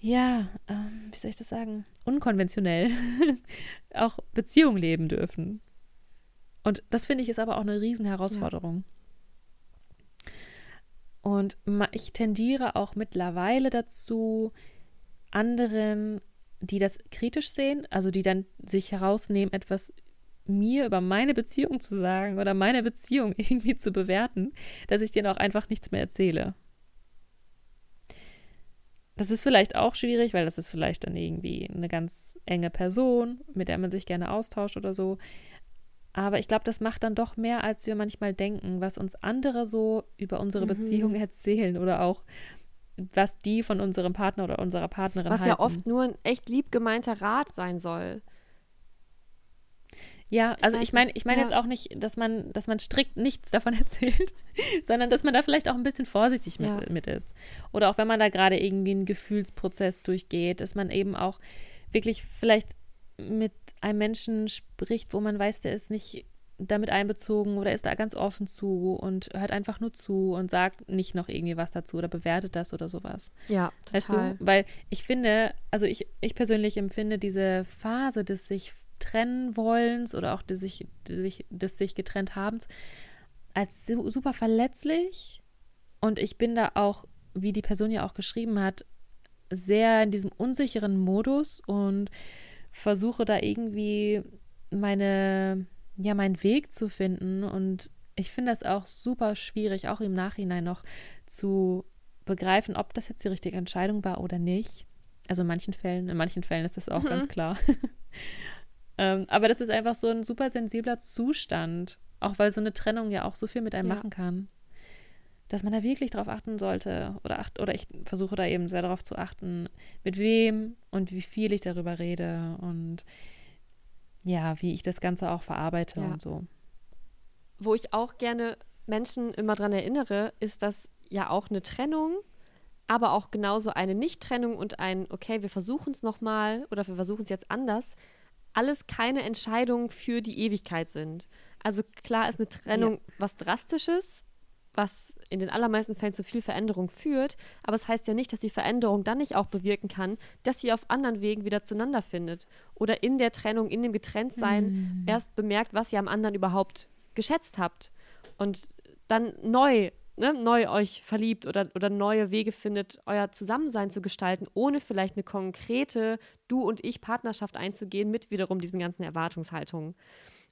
ja, ähm, wie soll ich das sagen, unkonventionell [LAUGHS] auch Beziehung leben dürfen. Und das finde ich ist aber auch eine Riesenherausforderung. Und ma- ich tendiere auch mittlerweile dazu, anderen, die das kritisch sehen, also die dann sich herausnehmen, etwas mir über meine Beziehung zu sagen oder meine Beziehung [LAUGHS] irgendwie zu bewerten, dass ich denen auch einfach nichts mehr erzähle. Das ist vielleicht auch schwierig, weil das ist vielleicht dann irgendwie eine ganz enge Person, mit der man sich gerne austauscht oder so. Aber ich glaube, das macht dann doch mehr, als wir manchmal denken, was uns andere so über unsere Mhm. Beziehung [LAUGHS] erzählen oder auch was die von unserem Partner oder unserer Partnerin Was halten. ja oft nur ein echt lieb gemeinter Rat sein soll. Ja, also ich meine, ich meine Ja. jetzt auch nicht, dass man, dass man strikt nichts davon [LAUGHS] erzählt, sondern dass man da vielleicht auch ein bisschen vorsichtig Ja. mit ist. Oder auch wenn man da gerade irgendwie einen Gefühlsprozess durchgeht, dass man eben auch wirklich vielleicht mit einem Menschen spricht, wo man weiß, der ist nicht damit einbezogen oder ist da ganz offen zu und hört einfach nur zu und sagt nicht noch irgendwie was dazu oder bewertet das oder sowas. Ja, Weißt du? Weil ich finde, also ich, ich persönlich empfinde diese Phase des sich trennen wollens oder auch des sich, des sich, des sich getrennt habens als su- super verletzlich. Und ich bin da auch, wie die Person ja auch geschrieben hat, sehr in diesem unsicheren Modus und versuche da irgendwie meine, ja, meinen Weg zu finden. Und ich finde das auch super schwierig, auch im Nachhinein noch zu begreifen, ob das jetzt die richtige Entscheidung war oder nicht. Also in manchen Fällen, in manchen Fällen ist das auch Mhm. ganz klar. [LAUGHS] ähm, aber das ist einfach so ein super sensibler Zustand, auch weil so eine Trennung ja auch so viel mit einem Ja. machen kann. Dass man da wirklich drauf achten sollte oder acht, oder ich versuche da eben sehr darauf zu achten, mit wem und wie viel ich darüber rede und ja, wie ich das Ganze auch verarbeite Ja. und so. Wo ich auch gerne Menschen immer dran erinnere, ist, dass ja auch eine Trennung, aber auch genauso eine Nicht-Trennung und ein, okay, wir versuchen es nochmal oder wir versuchen es jetzt anders, alles keine Entscheidungen für die Ewigkeit sind. Also klar ist eine Trennung was Drastisches, was in den allermeisten Fällen zu viel Veränderung führt. Aber es das heißt ja nicht, dass die Veränderung dann nicht auch bewirken kann, dass ihr auf anderen Wegen wieder zueinander findet. Oder in der Trennung, in dem Getrenntsein mhm. erst bemerkt, was ihr am anderen überhaupt geschätzt habt. Und dann neu, ne, neu euch verliebt oder, oder neue Wege findet, euer Zusammensein zu gestalten, ohne vielleicht eine konkrete Du und ich Partnerschaft einzugehen mit wiederum diesen ganzen Erwartungshaltungen.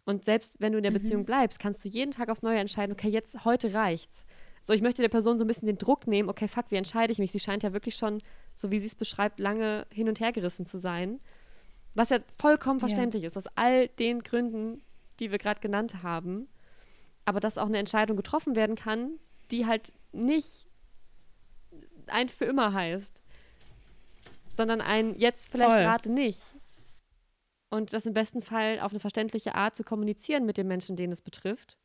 Und selbst wenn du in der mhm. Beziehung bleibst, kannst du jeden Tag aufs Neue entscheiden, okay, jetzt, heute reicht's. So, ich möchte der Person so ein bisschen den Druck nehmen, okay, fuck, wie entscheide ich mich? Sie scheint ja wirklich schon, so wie sie es beschreibt, lange hin und her gerissen zu sein. Was ja vollkommen verständlich ja. ist, aus all den Gründen, die wir gerade genannt haben. Aber dass auch eine Entscheidung getroffen werden kann, die halt nicht ein für immer heißt, sondern ein jetzt vielleicht gerade nicht und das im besten Fall auf eine verständliche Art zu kommunizieren mit dem Menschen, den es betrifft.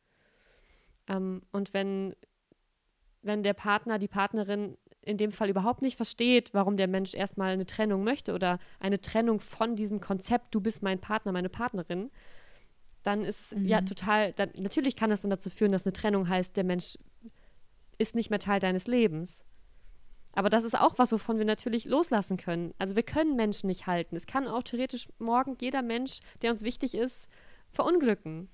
Ähm, und wenn, wenn der Partner, die Partnerin in dem Fall überhaupt nicht versteht, warum der Mensch erstmal eine Trennung möchte oder eine Trennung von diesem Konzept, du bist mein Partner, meine Partnerin, dann ist mhm. ja total, dann, natürlich kann das dann dazu führen, dass eine Trennung heißt, der Mensch ist nicht mehr Teil deines Lebens. Aber das ist auch was, wovon wir natürlich loslassen können. Also wir können Menschen nicht halten. Es kann auch theoretisch morgen jeder Mensch, der uns wichtig ist, verunglücken.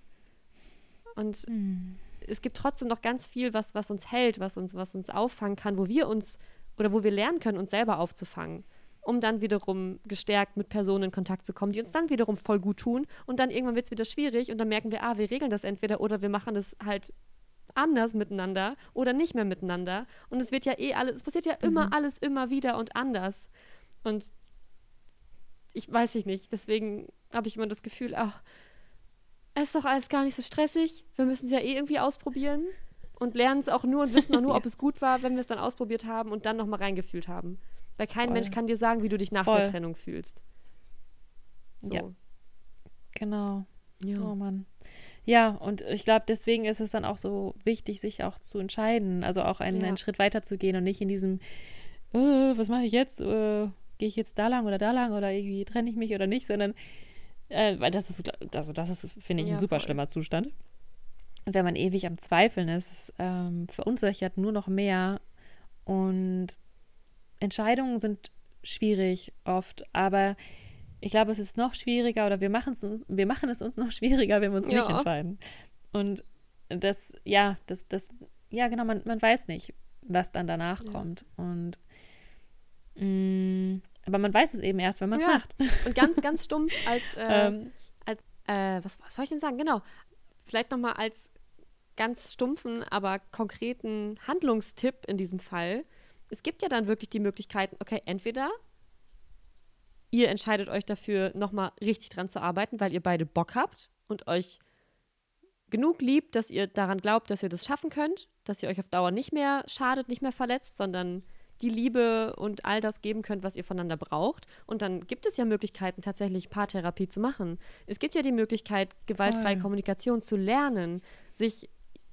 Und mhm. es gibt trotzdem noch ganz viel, was, was uns hält, was uns, was uns auffangen kann, wo wir uns oder wo wir lernen können, uns selber aufzufangen, um dann wiederum gestärkt mit Personen in Kontakt zu kommen, die uns dann wiederum voll gut tun. Und dann irgendwann wird es wieder schwierig und dann merken wir, ah, wir regeln das entweder oder wir machen das halt anders miteinander oder nicht mehr miteinander. Und es wird ja eh alles, es passiert ja immer mhm. alles immer wieder und anders. Und ich weiß ich nicht, deswegen habe ich immer das Gefühl, ach, es ist doch alles gar nicht so stressig. Wir müssen es ja eh irgendwie ausprobieren und lernen es auch nur und wissen auch nur, ob [LAUGHS] es gut war, wenn wir es dann ausprobiert haben und dann nochmal reingefühlt haben. Weil kein Voll. Mensch kann dir sagen, wie du dich nach Voll. der Trennung fühlst. So. Ja. Genau. Ja. Oh Mann. Ja, und ich glaube, deswegen ist es dann auch so wichtig, sich auch zu entscheiden, also auch einen, ja. einen Schritt weiter zu gehen und nicht in diesem, äh, was mache ich jetzt? Äh, Gehe ich jetzt da lang oder da lang oder irgendwie trenne ich mich oder nicht, sondern äh, weil das ist, also das ist, finde ich, ja, ein super voll. schlimmer Zustand. Und wenn man ewig am Zweifeln ist, ist ähm, verunsichert nur noch mehr und Entscheidungen sind schwierig oft, aber ich glaube, es ist noch schwieriger oder wir machen es uns, wir machen es uns noch [LAUGHS] schwieriger, wenn wir uns ja. nicht entscheiden. Und das, ja, das, das, ja, genau, man, man weiß nicht, was dann danach ja. kommt. Und mh, mm, aber man weiß es eben erst, wenn man es ja. macht. [LAUGHS] Und ganz, ganz stumpf als, äh, ähm, als äh, was, was soll ich denn sagen? Genau. Vielleicht nochmal als ganz stumpfen, aber konkreten Handlungstipp in diesem Fall. Es gibt ja dann wirklich die Möglichkeiten, okay, entweder ihr entscheidet euch dafür, nochmal richtig dran zu arbeiten, weil ihr beide Bock habt und euch genug liebt, dass ihr daran glaubt, dass ihr das schaffen könnt, dass ihr euch auf Dauer nicht mehr schadet, nicht mehr verletzt, sondern die Liebe und all das geben könnt, was ihr voneinander braucht. Und dann gibt es ja Möglichkeiten, tatsächlich Paartherapie zu machen. Es gibt ja die Möglichkeit, gewaltfreie Voll. Kommunikation zu lernen, sich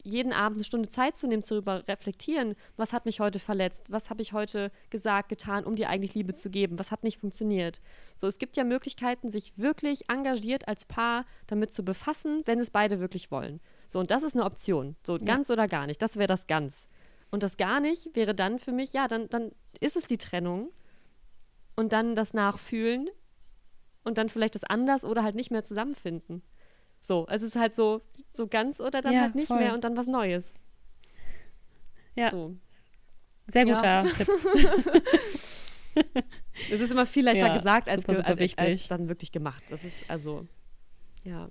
jeden Abend eine Stunde Zeit zu nehmen, zu reflektieren, was hat mich heute verletzt, was habe ich heute gesagt, getan, um dir eigentlich Liebe zu geben, was hat nicht funktioniert. So, es gibt ja Möglichkeiten, sich wirklich engagiert als Paar damit zu befassen, wenn es beide wirklich wollen. So, und das ist eine Option. So, ganz ja. oder gar nicht. Das wäre das ganz. Und das gar nicht wäre dann für mich, ja, dann, dann ist es die Trennung und dann das Nachfühlen und dann vielleicht das anders oder halt nicht mehr zusammenfinden. So, es ist halt so, so ganz oder dann ja, halt nicht voll. mehr und dann was Neues. Ja. So. Sehr guter ja. [LAUGHS] Tipp. [LAUGHS] Es ist immer viel leichter ja, gesagt als, super, super als, als, dann wirklich gemacht. Das ist also, ja.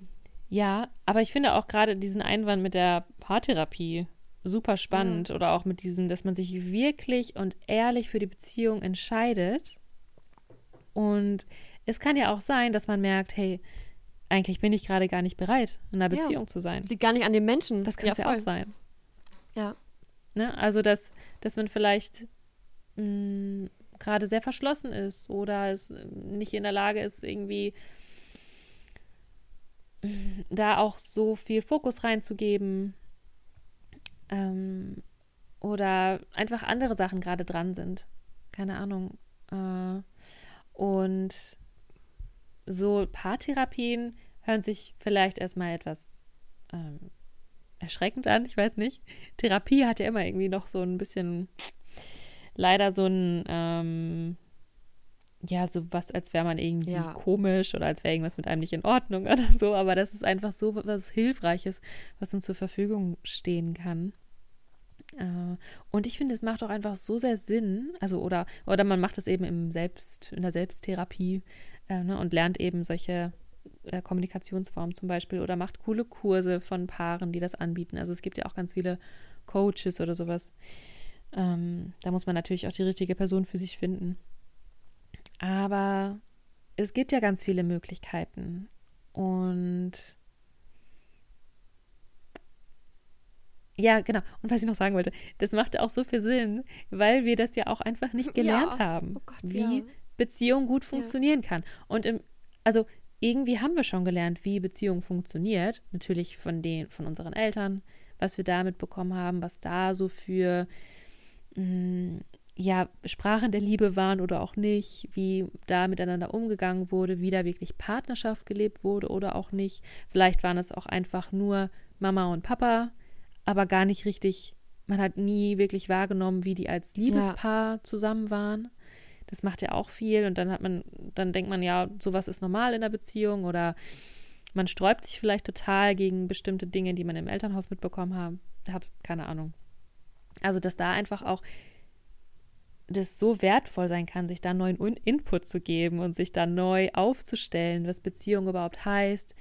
Ja, aber ich finde auch gerade diesen Einwand mit der Paartherapie super spannend ja. oder auch mit diesem, dass man sich wirklich und ehrlich für die Beziehung entscheidet. Und es kann ja auch sein, dass man merkt, hey, eigentlich bin ich gerade gar nicht bereit, in einer Beziehung ja. zu sein. Liegt gar nicht an dem Menschen. Das kann es ja, ja auch sein. Ja. Ne? Also, dass, dass man vielleicht mm, gerade sehr verschlossen ist oder es nicht in der Lage ist, irgendwie [LAUGHS] da auch so viel Fokus reinzugeben. Ähm, oder einfach andere Sachen gerade dran sind. Keine Ahnung. Äh, und so Paartherapien hören sich vielleicht erstmal etwas ähm, erschreckend an, ich weiß nicht. Therapie hat ja immer irgendwie noch so ein bisschen, leider so ein, ähm, ja, so was, als wäre man irgendwie ja. komisch oder als wäre irgendwas mit einem nicht in Ordnung [LAUGHS] oder so. Aber das ist einfach so was Hilfreiches, was uns zur Verfügung stehen kann. Äh, und ich finde, es macht auch einfach so sehr Sinn, also oder, oder man macht es eben im Selbst, in der Selbsttherapie äh, ne, und lernt eben solche äh, Kommunikationsformen zum Beispiel oder macht coole Kurse von Paaren, die das anbieten. Also es gibt ja auch ganz viele Coaches oder sowas. Ähm, da muss man natürlich auch die richtige Person für sich finden. Aber es gibt ja ganz viele Möglichkeiten. Und ja, genau. Und was ich noch sagen wollte, das macht auch so viel Sinn, weil wir das ja auch einfach nicht gelernt ja. haben, oh Gott, wie ja. Beziehung gut funktionieren ja. kann. Und im, also irgendwie haben wir schon gelernt, wie Beziehung funktioniert. Natürlich von den, von unseren Eltern, was wir da mitbekommen haben, was da so für mh, mm, ja, Sprachen der Liebe waren oder auch nicht, wie da miteinander umgegangen wurde, wie da wirklich Partnerschaft gelebt wurde oder auch nicht. Vielleicht waren es auch einfach nur Mama und Papa, aber gar nicht richtig, man hat nie wirklich wahrgenommen, wie die als Liebespaar ja. zusammen waren. Das macht ja auch viel und dann hat man, dann denkt man ja, sowas ist normal in der Beziehung oder man sträubt sich vielleicht total gegen bestimmte Dinge, die man im Elternhaus mitbekommen haben, hat, keine Ahnung. Also, dass da einfach auch das so wertvoll sein kann, sich da neuen Input zu geben und sich da neu aufzustellen, was Beziehung überhaupt heißt,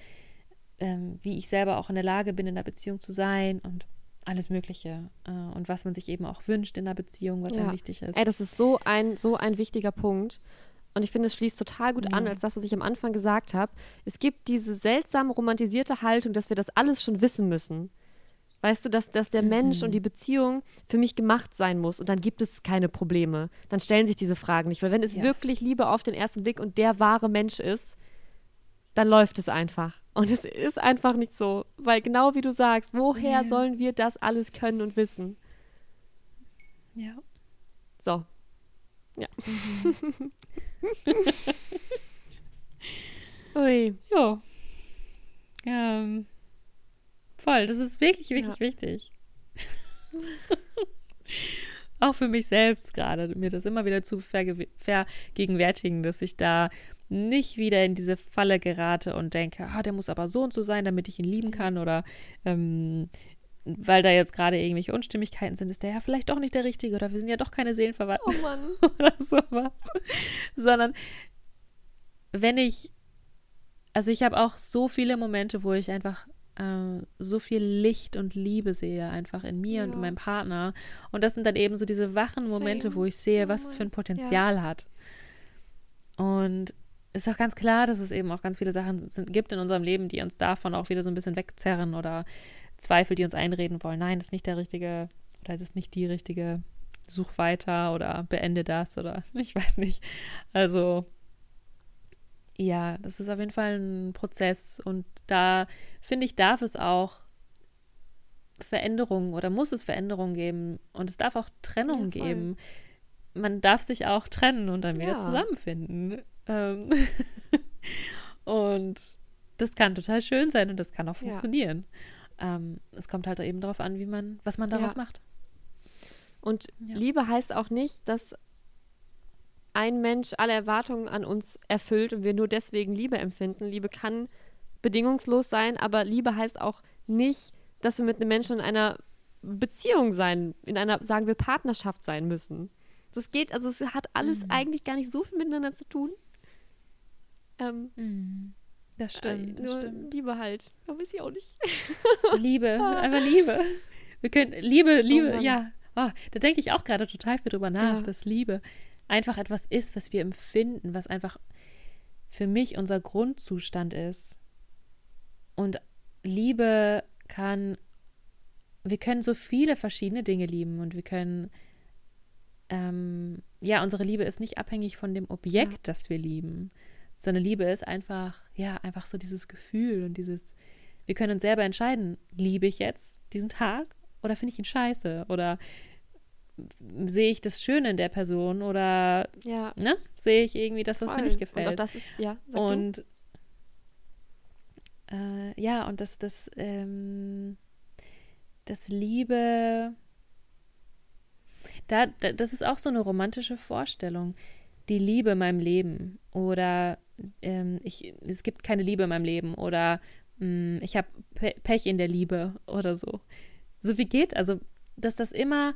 ähm, wie ich selber auch in der Lage bin, in der Beziehung zu sein und alles Mögliche äh, und was man sich eben auch wünscht in der Beziehung, was ja. einem wichtig ist. Ey, das ist so ein, so ein wichtiger Punkt. Und ich finde, es schließt total gut an, als das, was ich am Anfang gesagt habe. Es gibt diese seltsam romantisierte Haltung, dass wir das alles schon wissen müssen. Weißt du, dass, dass der mhm. Mensch und die Beziehung für mich gemacht sein muss und dann gibt es keine Probleme. Dann stellen sich diese Fragen nicht. Weil wenn es ja. wirklich Liebe auf den ersten Blick und der wahre Mensch ist, dann läuft es einfach. Und es ist einfach nicht so. Weil genau wie du sagst, woher ja. sollen wir das alles können und wissen? Ja. So. Ja. Mhm. [LAUGHS] Ui. Jo. Ähm. Voll, das ist wirklich, wirklich ja. wichtig. [LAUGHS] Auch für mich selbst gerade, mir das immer wieder zu vergegenwärtigen, dass ich da nicht wieder in diese Falle gerate und denke, ah, der muss aber so und so sein, damit ich ihn lieben kann oder ähm, weil da jetzt gerade irgendwelche Unstimmigkeiten sind, ist der ja vielleicht doch nicht der Richtige oder wir sind ja doch keine Seelenverwandten oh Mann. [LAUGHS] oder sowas. Sondern wenn ich, also ich habe auch so viele Momente, wo ich einfach äh, so viel Licht und Liebe sehe, einfach in mir ja. und in meinem Partner. Und das sind dann eben so diese wachen Momente, Same. wo ich sehe, was es für ein Potenzial ja. hat. Und ist auch ganz klar, dass es eben auch ganz viele Sachen sind, gibt in unserem Leben, die uns davon auch wieder so ein bisschen wegzerren oder Zweifel, die uns einreden wollen. Nein, das ist nicht der richtige oder das ist nicht die richtige. Such weiter oder beende das oder [LAUGHS] ich weiß nicht. Also ja, das ist auf jeden Fall ein Prozess und da finde ich, darf es auch Veränderungen oder muss es Veränderungen geben und es darf auch Trennung ja, geben. Man darf sich auch trennen und dann wieder ja. zusammenfinden. Ähm [LAUGHS] und das kann total schön sein und das kann auch funktionieren. Ja. Ähm, es kommt halt eben darauf an, wie man, was man daraus macht. Und Liebe heißt auch nicht, dass ein Mensch alle Erwartungen an uns erfüllt und wir nur deswegen Liebe empfinden. Liebe kann bedingungslos sein, aber Liebe heißt auch nicht, dass wir mit einem Menschen in einer Beziehung sein, in einer, sagen wir, Partnerschaft sein müssen. Das geht, also es hat alles mhm. eigentlich gar nicht so viel miteinander zu tun. Ähm, mhm. Das stimmt, äh, das stimmt. Liebe halt. Aber weiß ich auch nicht. [LAUGHS] Liebe, [LAUGHS] einfach Liebe. Wir können, Liebe, Liebe, oh ja. Oh, da denke ich auch gerade total viel drüber nach, ja. dass Liebe einfach etwas ist, was wir empfinden, was einfach für mich unser Grundzustand ist. Und Liebe kann, wir können so viele verschiedene Dinge lieben und wir können, ähm, ja, unsere Liebe ist nicht abhängig von dem Objekt, ja. das wir lieben, sondern Liebe ist einfach, ja, einfach so dieses Gefühl und dieses, wir können uns selber entscheiden, liebe ich jetzt diesen Tag oder finde ich ihn scheiße oder sehe ich das Schöne in der Person oder ja. ne, sehe ich irgendwie das, was Voll. mir nicht gefällt. Und das ist, ja, und äh, ja, und das, das, ähm, dass Liebe, da, da, das ist auch so eine romantische Vorstellung, die Liebe in meinem Leben oder ähm, ich, es gibt keine Liebe in meinem Leben oder mh, hm, ich habe Pe Pech in der Liebe oder so. So wie geht, also dass das immer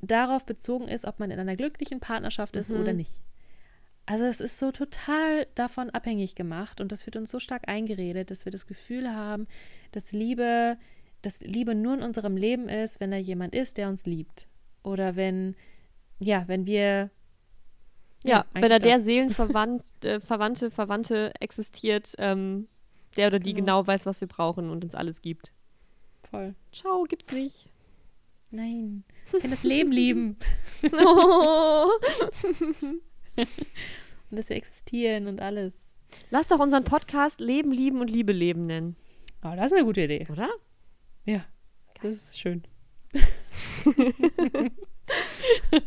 darauf bezogen ist, ob man in einer glücklichen Partnerschaft ist mhm. oder nicht. Also es ist so total davon abhängig gemacht und das wird uns so stark eingeredet, dass wir das Gefühl haben, dass Liebe, dass Liebe nur in unserem Leben ist, wenn da jemand ist, der uns liebt. Oder wenn, ja, wenn wir ja, ja wenn da der Seelenverwandte, [LAUGHS] äh, Verwandte, Verwandte existiert, ähm, der oder die genau. genau weiß, was wir brauchen und uns alles gibt. Voll. Ciao, gibt's nicht. Nein. Ich kann das Leben [LAUGHS] lieben. oh. [LAUGHS] und dass wir existieren und alles. Lass doch unseren Podcast Leben, Lieben und Liebe leben nennen. Oh, das ist eine gute Idee. Oder? Ja. Das ist schön.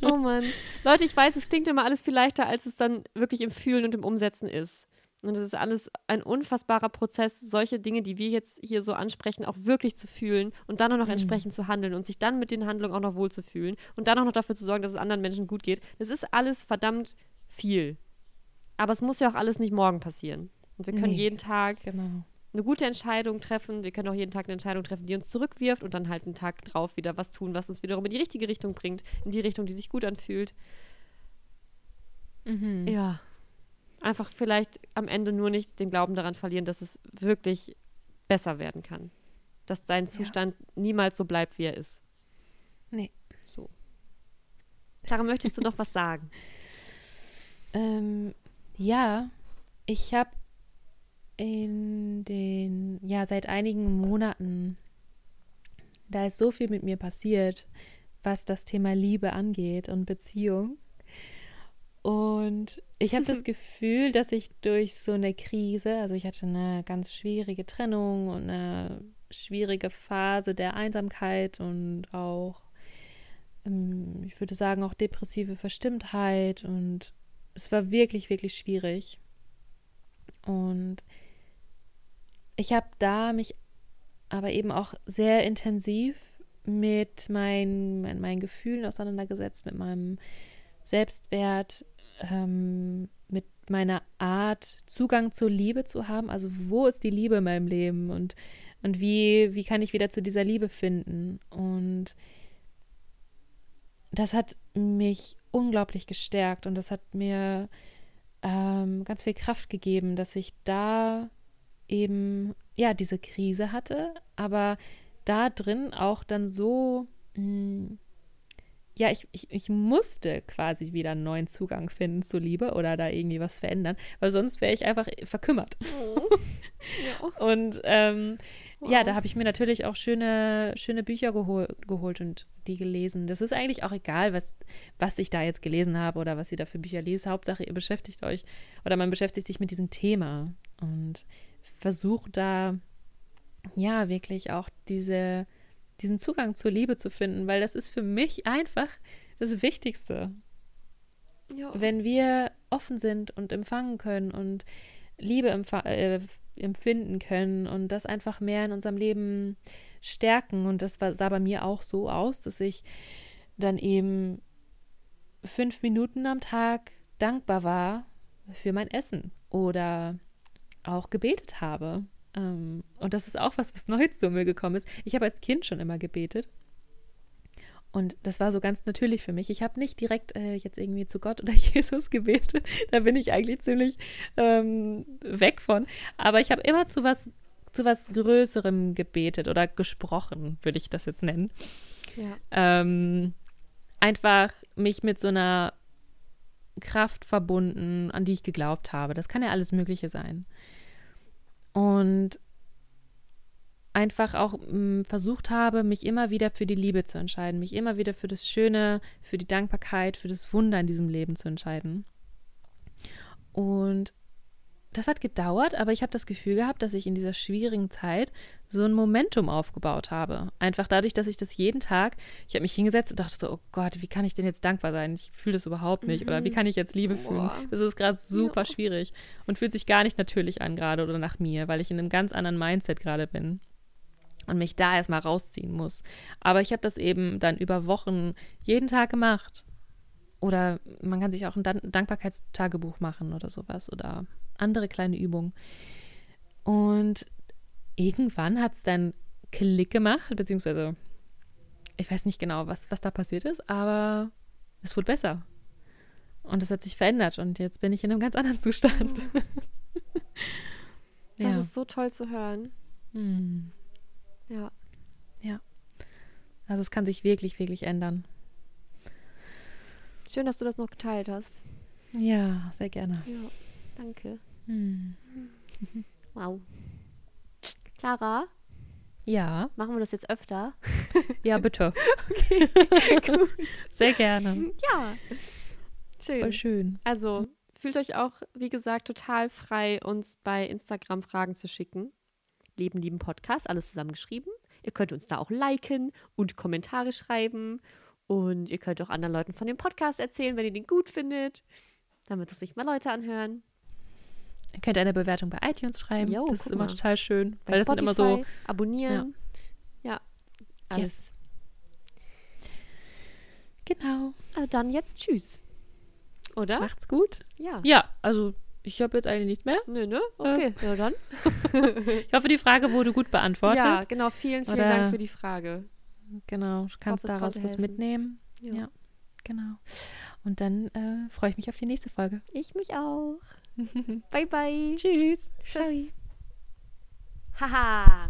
Oh Mann. Leute, ich weiß, es klingt immer alles viel leichter, als es dann wirklich im Fühlen und im Umsetzen ist. Und es ist alles ein unfassbarer Prozess, solche Dinge, die wir jetzt hier so ansprechen, auch wirklich zu fühlen und dann auch noch mhm. entsprechend zu handeln und sich dann mit den Handlungen auch noch wohlzufühlen und dann auch noch dafür zu sorgen, dass es anderen Menschen gut geht. Das ist alles verdammt viel. Aber es muss ja auch alles nicht morgen passieren. Und wir können nee, jeden Tag genau. Eine gute Entscheidung treffen. Wir können auch jeden Tag eine Entscheidung treffen, die uns zurückwirft und dann halt einen Tag drauf wieder was tun, was uns wiederum in die richtige Richtung bringt, in die Richtung, die sich gut anfühlt. Mhm. Ja einfach vielleicht am Ende nur nicht den Glauben daran verlieren, dass es wirklich besser werden kann. Dass sein Zustand ja. niemals so bleibt, wie er ist. Nee. So. Clara, möchtest du noch was sagen? [LAUGHS] Ähm, ja, ich habe in den, ja, seit einigen Monaten, da ist so viel mit mir passiert, was das Thema Liebe angeht und Beziehung. Und ich habe das [LAUGHS] Gefühl, dass ich durch so eine Krise, also ich hatte eine ganz schwierige Trennung und eine schwierige Phase der Einsamkeit und auch, ähm, ich würde sagen, auch depressive Verstimmtheit und es war wirklich, wirklich schwierig. Und ich habe da mich aber eben auch sehr intensiv mit meinen, meinen Gefühlen auseinandergesetzt, mit meinem Selbstwert, ähm, mit meiner Art Zugang zur Liebe zu haben. Also wo ist die Liebe in meinem Leben und, und wie, wie kann ich wieder zu dieser Liebe finden? Und das hat mich unglaublich gestärkt und das hat mir ähm, ganz viel Kraft gegeben, dass ich da eben ja diese Krise hatte, aber da drin auch dann so mh, hm, ja, ich, ich, ich musste quasi wieder einen neuen Zugang finden zur Liebe oder da irgendwie was verändern, weil sonst wäre ich einfach verkümmert. Oh. [LAUGHS] ja. Und ähm, wow. ja, da habe ich mir natürlich auch schöne, schöne Bücher gehol geholt und die gelesen. Das ist eigentlich auch egal, was, was ich da jetzt gelesen habe oder was ihr da für Bücher lest. Hauptsache, ihr beschäftigt euch oder man beschäftigt sich mit diesem Thema und versucht da ja wirklich auch diese diesen Zugang zur Liebe zu finden, weil das ist für mich einfach das Wichtigste. Ja. Wenn wir offen sind und empfangen können und Liebe äh, empfinden können und das einfach mehr in unserem Leben stärken. Und das war, sah bei mir auch so aus, dass ich dann eben fünf Minuten am Tag dankbar war für mein Essen oder auch gebetet habe ähm, und das ist auch was, was neu zu mir gekommen ist. Ich habe als Kind schon immer gebetet. Und das war so ganz natürlich für mich. Ich habe nicht direkt äh, jetzt irgendwie zu Gott oder [LAUGHS] Jesus gebetet. Da bin ich eigentlich ziemlich ähm, weg von. Aber ich habe immer zu was, zu was Größerem gebetet oder gesprochen, würde ich das jetzt nennen. Ja. Ähm, einfach mich mit so einer Kraft verbunden, an die ich geglaubt habe. Das kann ja alles Mögliche sein und einfach auch mh, hm, versucht habe, mich immer wieder für die Liebe zu entscheiden, mich immer wieder für das Schöne, für die Dankbarkeit, für das Wunder in diesem Leben zu entscheiden. Und das hat gedauert, aber ich habe das Gefühl gehabt, dass ich in dieser schwierigen Zeit so ein Momentum aufgebaut habe. Einfach dadurch, dass ich das jeden Tag, ich habe mich hingesetzt und dachte so, oh Gott, wie kann ich denn jetzt dankbar sein? Ich fühle das überhaupt nicht. Mhm. Oder wie mhm. kann ich jetzt Liebe fühlen? Das ist gerade super ja. schwierig und fühlt sich gar nicht natürlich an gerade oder nach mir, weil ich in einem ganz anderen Mindset gerade bin. und mich da erstmal rausziehen muss. Aber ich habe das eben dann über Wochen jeden Tag gemacht. Oder man kann sich auch ein Dan Dankbarkeitstagebuch machen oder sowas oder andere kleine Übungen. Und irgendwann hat es dann Klick gemacht, beziehungsweise ich weiß nicht genau, was, was da passiert ist, aber es wurde besser. Und es hat sich verändert und jetzt bin ich in einem ganz anderen Zustand. [LAUGHS] Das ja. ist so toll zu hören. Hm. Ja. Ja. Also es kann sich wirklich, wirklich ändern. Schön, dass du das noch geteilt hast. Ja, sehr gerne. Ja, danke. Hm. Wow. Clara? Ja. Machen wir das jetzt öfter? Ja, bitte. [LAUGHS] okay, [LAUGHS] gut. Sehr gerne. Ja. Schön. Voll schön. Also, fühlt euch auch, wie gesagt, total frei, uns bei Instagram Fragen zu schicken. Leben, lieben Podcast, alles zusammengeschrieben. Ihr könnt uns da auch liken und Kommentare schreiben. Und ihr könnt auch anderen Leuten von dem Podcast erzählen, wenn ihr den gut findet, damit das sich mal Leute anhören. Ihr könnt eine Bewertung bei iTunes schreiben. Jo, das ist immer mal. total schön. Bei weil das sind immer so. Abonnieren. Ja. Alles. Yes. Genau. Also dann jetzt tschüss. Oder? Macht's gut. Ja. Ja, also ich habe jetzt eigentlich nichts mehr. Nö, ne? Okay, ja dann. [LAUGHS] [LAUGHS] Ich hoffe, die Frage wurde gut beantwortet. Ja, genau. Vielen, vielen Oder- Dank für die Frage. Genau, du kannst hoffe, daraus was mitnehmen. Ja. Ja. Genau. Und dann äh, freue ich mich auf die nächste Folge. Ich mich auch. Bye, bye. Tschüss. Ciao. Haha.